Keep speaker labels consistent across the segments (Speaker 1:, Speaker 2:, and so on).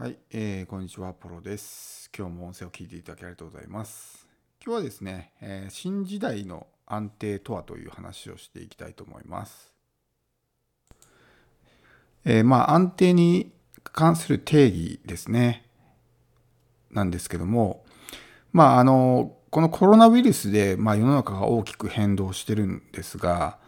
Speaker 1: はい、えー、こんにちは、ポロです。今日も音声を聞いていただきありがとうございます。今日はですね、えー新時代の安定とはという話をしていきたいと思います。えーまあ、安定に関する定義ですね、なんですけども、まあ、あの、このコロナウイルスで、まあ、世の中が大きく変動してるんですが、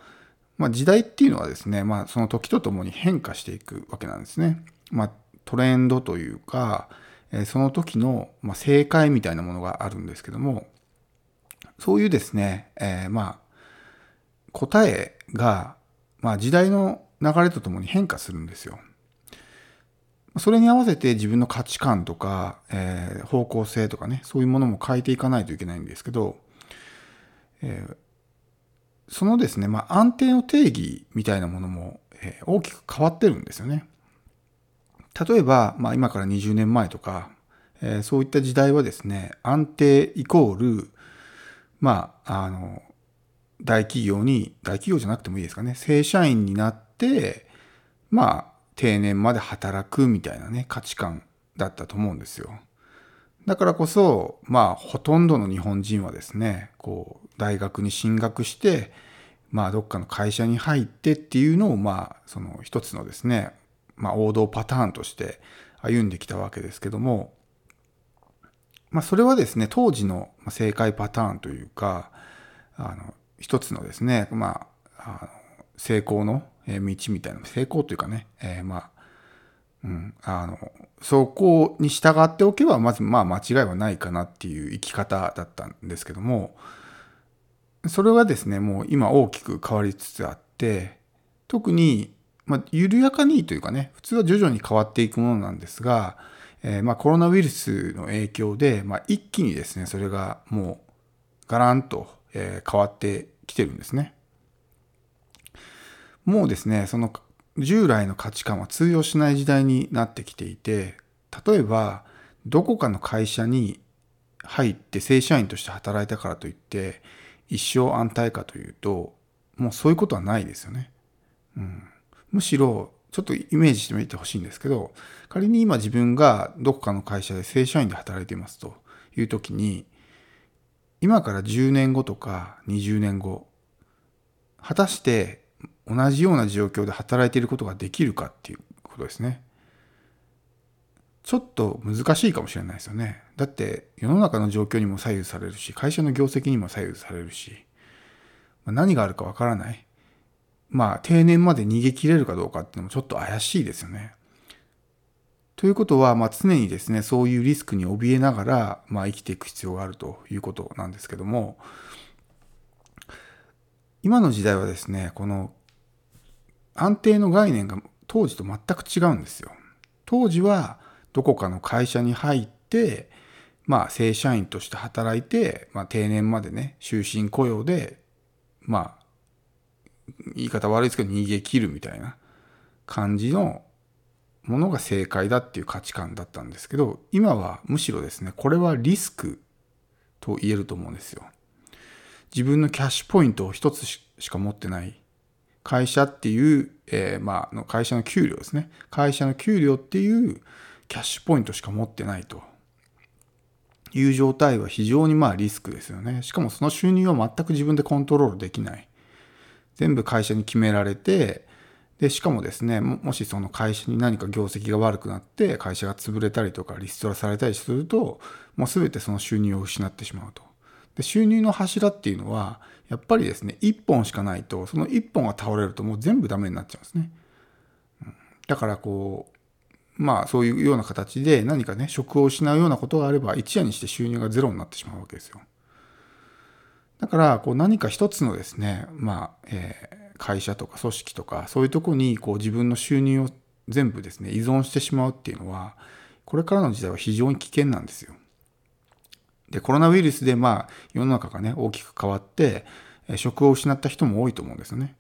Speaker 1: まあ、時代っていうのはですね、まあ、その時とともに変化していくわけなんですね。まあ、トレンドというか、えその時の、ま、正解みたいなものがあるんですけども、そういうですね、えーまあ、答えが、まあ、時代の流れとともに変化するんですよ。それに合わせて自分の価値観とか、えー方向性とかね、そういうものも変えていかないといけないんですけど、えーそのですね、まあ、安定の定義みたいなものも、え大きく変わってるんですよね。例えば、まあ、今から20年前とか、えーそういった時代はですね、安定イコール、まあ、あの、大企業に、大企業じゃなくてもいいですかね、正社員になって、まあ、定年まで働くみたいなね、価値観だったと思うんですよ。だからこそ、まあ、ほとんどの日本人はですね、こう、大学に進学して、まあ、どっかの会社に入ってっていうのを、まあ、その一つのですね、まあ、王道パターンとして歩んできたわけですけども、まあ、それはですね、当時の正解パターンというか、あの、一つのですね、まあ、あの成功の道みたいな、成功というかね、えーまあ、うん、あの、そこに従っておけば、まず、まあ、間違いはないかなっていう生き方だったんですけども、それはですね、もう今大きく変わりつつあって、特に、まあ、緩やかにというかね、普通は徐々に変わっていくものなんですが、えーまあ、コロナウイルスの影響で、まあ、一気にですね、それがもう、ガランと、えー変わってきてるんですね。もうですね、その従来の価値観は通用しない時代になってきていて、例えば、どこかの会社に入って正社員として働いたからといって、一生安泰かというと、もうそういうことはないですよね。うん、むしろ、ちょっとイメージしてみてほしいんですけど、仮に今自分がどこかの会社で正社員で働いていますという時に、今から10年後とか20年後、果たして同じような状況で働いていることができるかっていうことですね。ちょっと難しいかもしれないですよね。だって世の中の状況にも左右されるし、会社の業績にも左右されるし、何があるかわからない。まあ定年まで逃げ切れるかどうかっていうのもちょっと怪しいですよね。ということは、まあ、常にですね、そういうリスクに怯えながら、まあ、生きていく必要があるということなんですけども、今の時代はですね、この安定の概念が当時と全く違うんですよ。当時はどこかの会社に入って、まあ正社員として働いて、まあ定年までね、終身雇用で、まあ、言い方悪いですけど逃げ切るみたいな感じのものが正解だっていう価値観だったんですけど、今はむしろですね、これはリスクと言えると思うんですよ。自分のキャッシュポイントを一つしか持ってない会社っていう、えーまあ、の会社の給料ですね。会社の給料っていうキャッシュポイントしか持ってないという状態は非常にまあリスクですよね。しかもその収入は全く自分でコントロールできない。全部会社に決められて、で、しかもですね、もしその会社に何か業績が悪くなって、会社が潰れたりとかリストラされたりすると、もう全てその収入を失ってしまうと。で収入の柱っていうのは、やっぱりですね、1本しかないと、その1本が倒れるともう全部ダメになっちゃうんですね。だからこう、まあそういうような形で何かね、職を失うようなことがあれば、一夜にして収入がゼロになってしまうわけですよ。だから、こう何か一つのですね、まあ、えー会社とか組織とか、そういうとこにこう自分の収入を全部ですね、依存してしまうっていうのは、これからの時代は非常に危険なんですよ。で、コロナウイルスでまあ世の中がね、大きく変わって、職を失った人も多いと思うんですよね。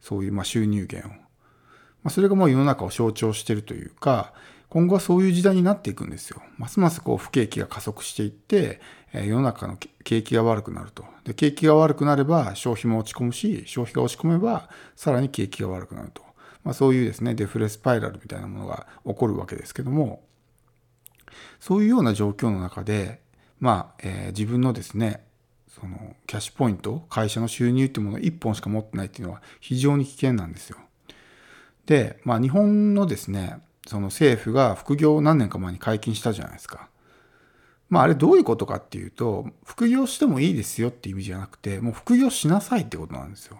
Speaker 1: そういうま収入源を。まあ、それがもう世の中を象徴してるというか、今後はそういう時代になっていくんですよ。ますますこう不景気が加速していって、え世の中の景気が悪くなると。で、景気が悪くなれば消費も落ち込むし、消費が落ち込めばさらに景気が悪くなると。まあ、そういうですね、デフレスパイラルみたいなものが起こるわけですけども、そういうような状況の中で、まあ、えー、自分のですね、そのキャッシュポイント、会社の収入っていうものを1本しか持ってないっていうのは非常に危険なんですよ。で、まあ、日本のですね、その政府が副業を何年か前に解禁したじゃないですか。まあ、あれどういうことかっていうと、副業してもいいですよって意味じゃなくて、もう副業しなさいってことなんですよ。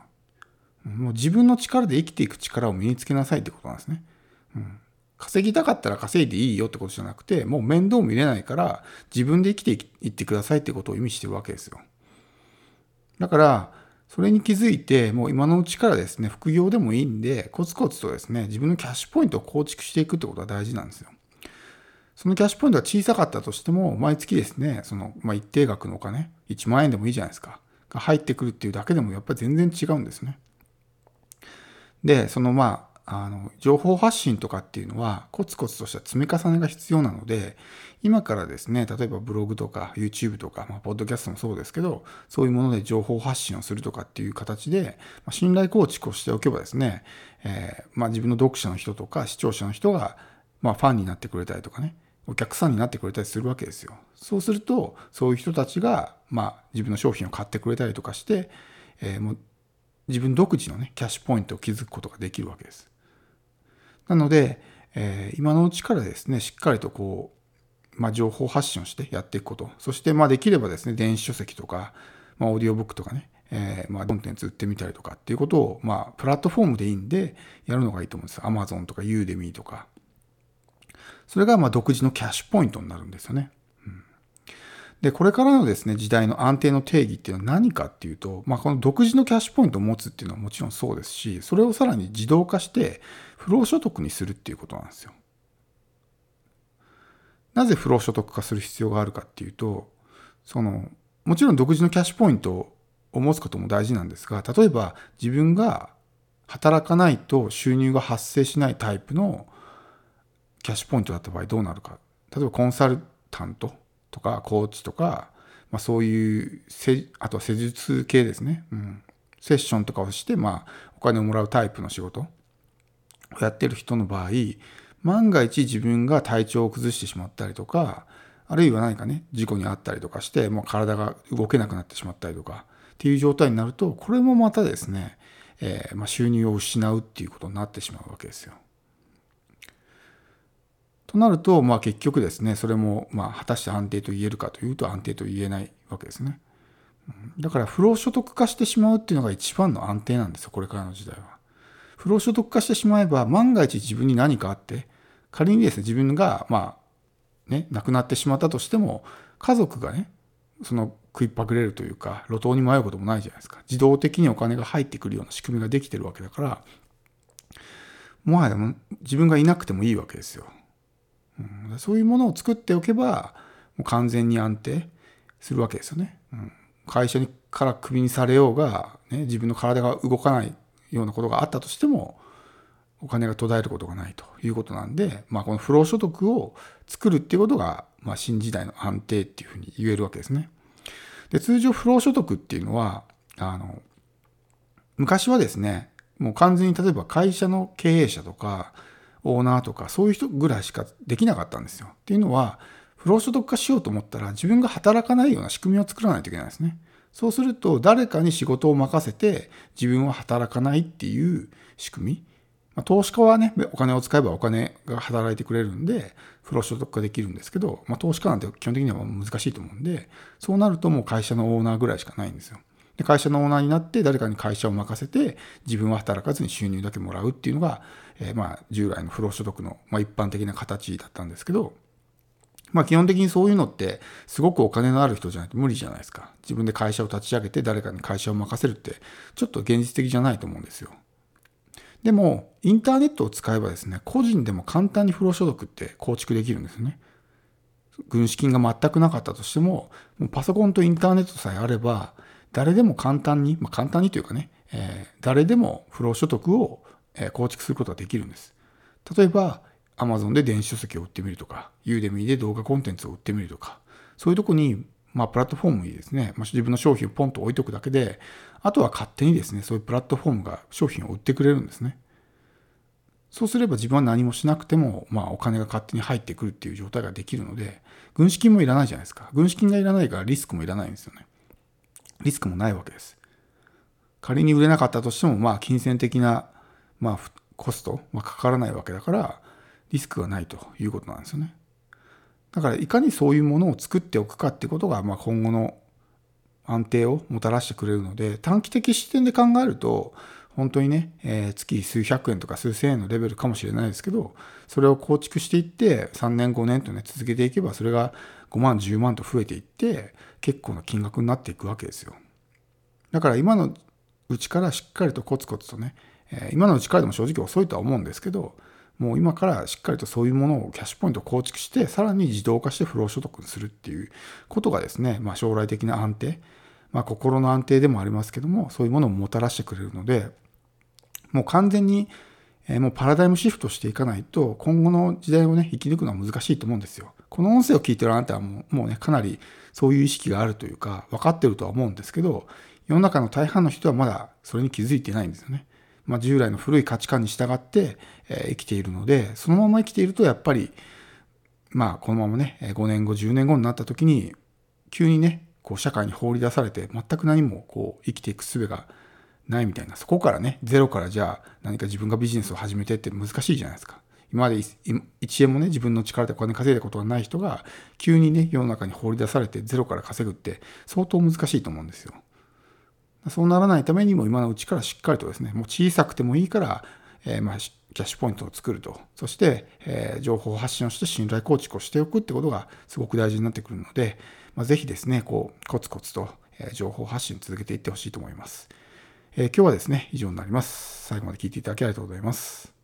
Speaker 1: もう自分の力で生きていく力を身につけなさいってことなんですね。うん、稼ぎたかったら稼いでいいよってことじゃなくて、もう面倒見れないから自分で生きていってくださいってことを意味してるわけですよ。だから、それに気づいて、もう今のうちからですね、副業でもいいんで、コツコツとですね、自分のキャッシュポイントを構築していくってことが大事なんですよ。そのキャッシュポイントが小さかったとしても、毎月ですね、その、まあ、一定額のお金、1万円でもいいじゃないですか、が入ってくるっていうだけでもやっぱり全然違うんですね。で、そのまあ、あの情報発信とかっていうのはコツコツとした積み重ねが必要なので今からですね例えばブログとか YouTube とか、まあ、ポッドキャストもそうですけどそういうもので情報発信をするとかっていう形で、まあ、信頼構築をしておけばですね、えー、まあ、自分の読者の人とか視聴者の人が、ま、ファンになってくれたりとかねお客さんになってくれたりするわけですよ。そうするとそういう人たちが、ま、自分の商品を買ってくれたりとかして、えー、もう自分独自のねキャッシュポイントを築くことができるわけです。なので、えー、今のうちからですね、しっかりとこう、まあ、情報発信をしてやっていくこと。そして、まあ、できればですね、電子書籍とか、まあ、オーディオブックとかね、えー、まあ、コンテンツ売ってみたりとかっていうことを、まあ、プラットフォームでいいんで、やるのがいいと思うんです。Amazon とか Udemy とか。それが、まあ、独自のキャッシュポイントになるんですよね。で、これからのですね、時代の安定の定義っていうのは何かっていうと、まあ、この独自のキャッシュポイントを持つっていうのはもちろんそうですし、それをさらに自動化して不労所得にするっていうことなんですよ。なぜ不労所得化する必要があるかっていうと、その、もちろん独自のキャッシュポイントを持つことも大事なんですが、例えば自分が働かないと収入が発生しないタイプのキャッシュポイントだった場合どうなるか。例えばコンサルタントとかコーチとか、まあ、そういうあと施術系ですね、うん、セッションとかをして、まあ、お金をもらうタイプの仕事をやってる人の場合万が一自分が体調を崩してしまったりとかあるいは何かね事故に遭ったりとかしてもう体が動けなくなってしまったりとかっていう状態になるとこれもまたですね、えー、まあ、収入を失うっていうことになってしまうわけですよ。となると、まあ、結局ですねそれもまあ果たして安定と言えるかというと安定と言えないわけですね。だから不労所得化してしまうっていうのが一番の安定なんですよこれからの時代は。不労所得化してしまえば万が一自分に何かあって仮にですね自分がまあね亡くなってしまったとしても家族がねその食いっぱぐれるというか路頭に迷うこともないじゃないですか自動的にお金が入ってくるような仕組みができてるわけだからもはや自分がいなくてもいいわけですよ。そういうものを作っておけばもう完全に安定するわけですよね。うん、会社にからクビにされようが、ね、自分の体が動かないようなことがあったとしてもお金が途絶えることがないということなんで、まあ、この不労所得を作るっていうことが、まあ、新時代の安定っていうふうに言えるわけですね。で通常不労所得っていうのはあの昔はですねもう完全に例えば会社の経営者とかオーナーとかそういう人ぐらいしかできなかったんですよ。っていうのは不労所得化しようと思ったら自分が働かないような仕組みを作らないといけないですね。そうすると誰かに仕事を任せて自分は働かないっていう仕組み。まあ、投資家はね、お金を使えばお金が働いてくれるんで、不労所得化できるんですけど、まあ、投資家なんて基本的には難しいと思うんで、そうなるともう会社のオーナーぐらいしかないんですよ。で会社のオーナーになって誰かに会社を任せて自分は働かずに収入だけもらうっていうのが、えー、まあ従来の不労所得の、まあ、一般的な形だったんですけど、まあ基本的にそういうのってすごくお金のある人じゃないと無理じゃないですか。自分で会社を立ち上げて誰かに会社を任せるってちょっと現実的じゃないと思うんですよ。でもインターネットを使えばですね、個人でも簡単に不労所得って構築できるんですよね。軍資金が全くなかったとしても、もうパソコンとインターネットさえあれば、誰でも簡単に、まあ、簡単にというかね、えー、誰でも不労所得を構築することができるんです。例えば、Amazon で電子書籍を売ってみるとか、Udemy で動画コンテンツを売ってみるとか、そういうとこに、まあ、プラットフォームにですね、まあ、自分の商品をポンと置いとくだけで、あとは勝手にですね、そういうプラットフォームが商品を売ってくれるんですね。そうすれば自分は何もしなくても、まあ、お金が勝手に入ってくるっていう状態ができるので、軍資金もいらないじゃないですか。軍資金がいらないからリスクもいらないんですよね。リスクもないわけです。仮に売れなかったとしても、まあ、金銭的な、まあ、コストはかからないわけだから、リスクがないということなんですよね。だから、いかにそういうものを作っておくかってことが、まあ、今後の安定をもたらしてくれるので、短期的視点で考えると、本当にね、えー、月数百円とか数千円のレベルかもしれないですけど、それを構築していって、3年5年とね、続けていけば、それが5万、10万と増えていって、結構な金額になっていくわけですよ。だから今のうちからしっかりとコツコツとね、えー、今のうちからでも正直遅いとは思うんですけど、もう今からしっかりとそういうものをキャッシュポイントを構築して、さらに自動化して不労所得にするっていうことがですね、まあ、将来的な安定、まあ、心の安定でもありますけども、そういうものをもたらしてくれるので、もう完全に、えー、もうパラダイムシフトしていかないと、今後の時代をね、生き抜くのは難しいと思うんですよ。この音声を聞いてるあなたはもうもうね、かなりそういう意識があるというか、分かってるとは思うんですけど、世の中の大半の人はまだそれに気づいてないんですよね。まあ、従来の古い価値観に従って、えー、生きているので、そのまま生きているとやっぱり、まあ、このままね、5年後、10年後になった時に、急にね、こう社会に放り出されて、全く何もこう生きていく術がないみたいな、そこからね、ゼロからじゃあ何か自分がビジネスを始めてって難しいじゃないですか。今まで1円もね、自分の力でお金稼いだことがない人が、急にね、世の中に放り出されてゼロから稼ぐって相当難しいと思うんですよ。そうならないためにも今のうちからしっかりとですね、もう小さくてもいいから、えー、まあ、キャッシュポイントを作ると。そして、えー、情報発信をして信頼構築をしておくってことがすごく大事になってくるので、まあ、ぜひですね、こう、コツコツと、え情報発信を続けていってほしいと思います。えー、今日はですね、以上になります。最後まで聞いていただきありがとうございます。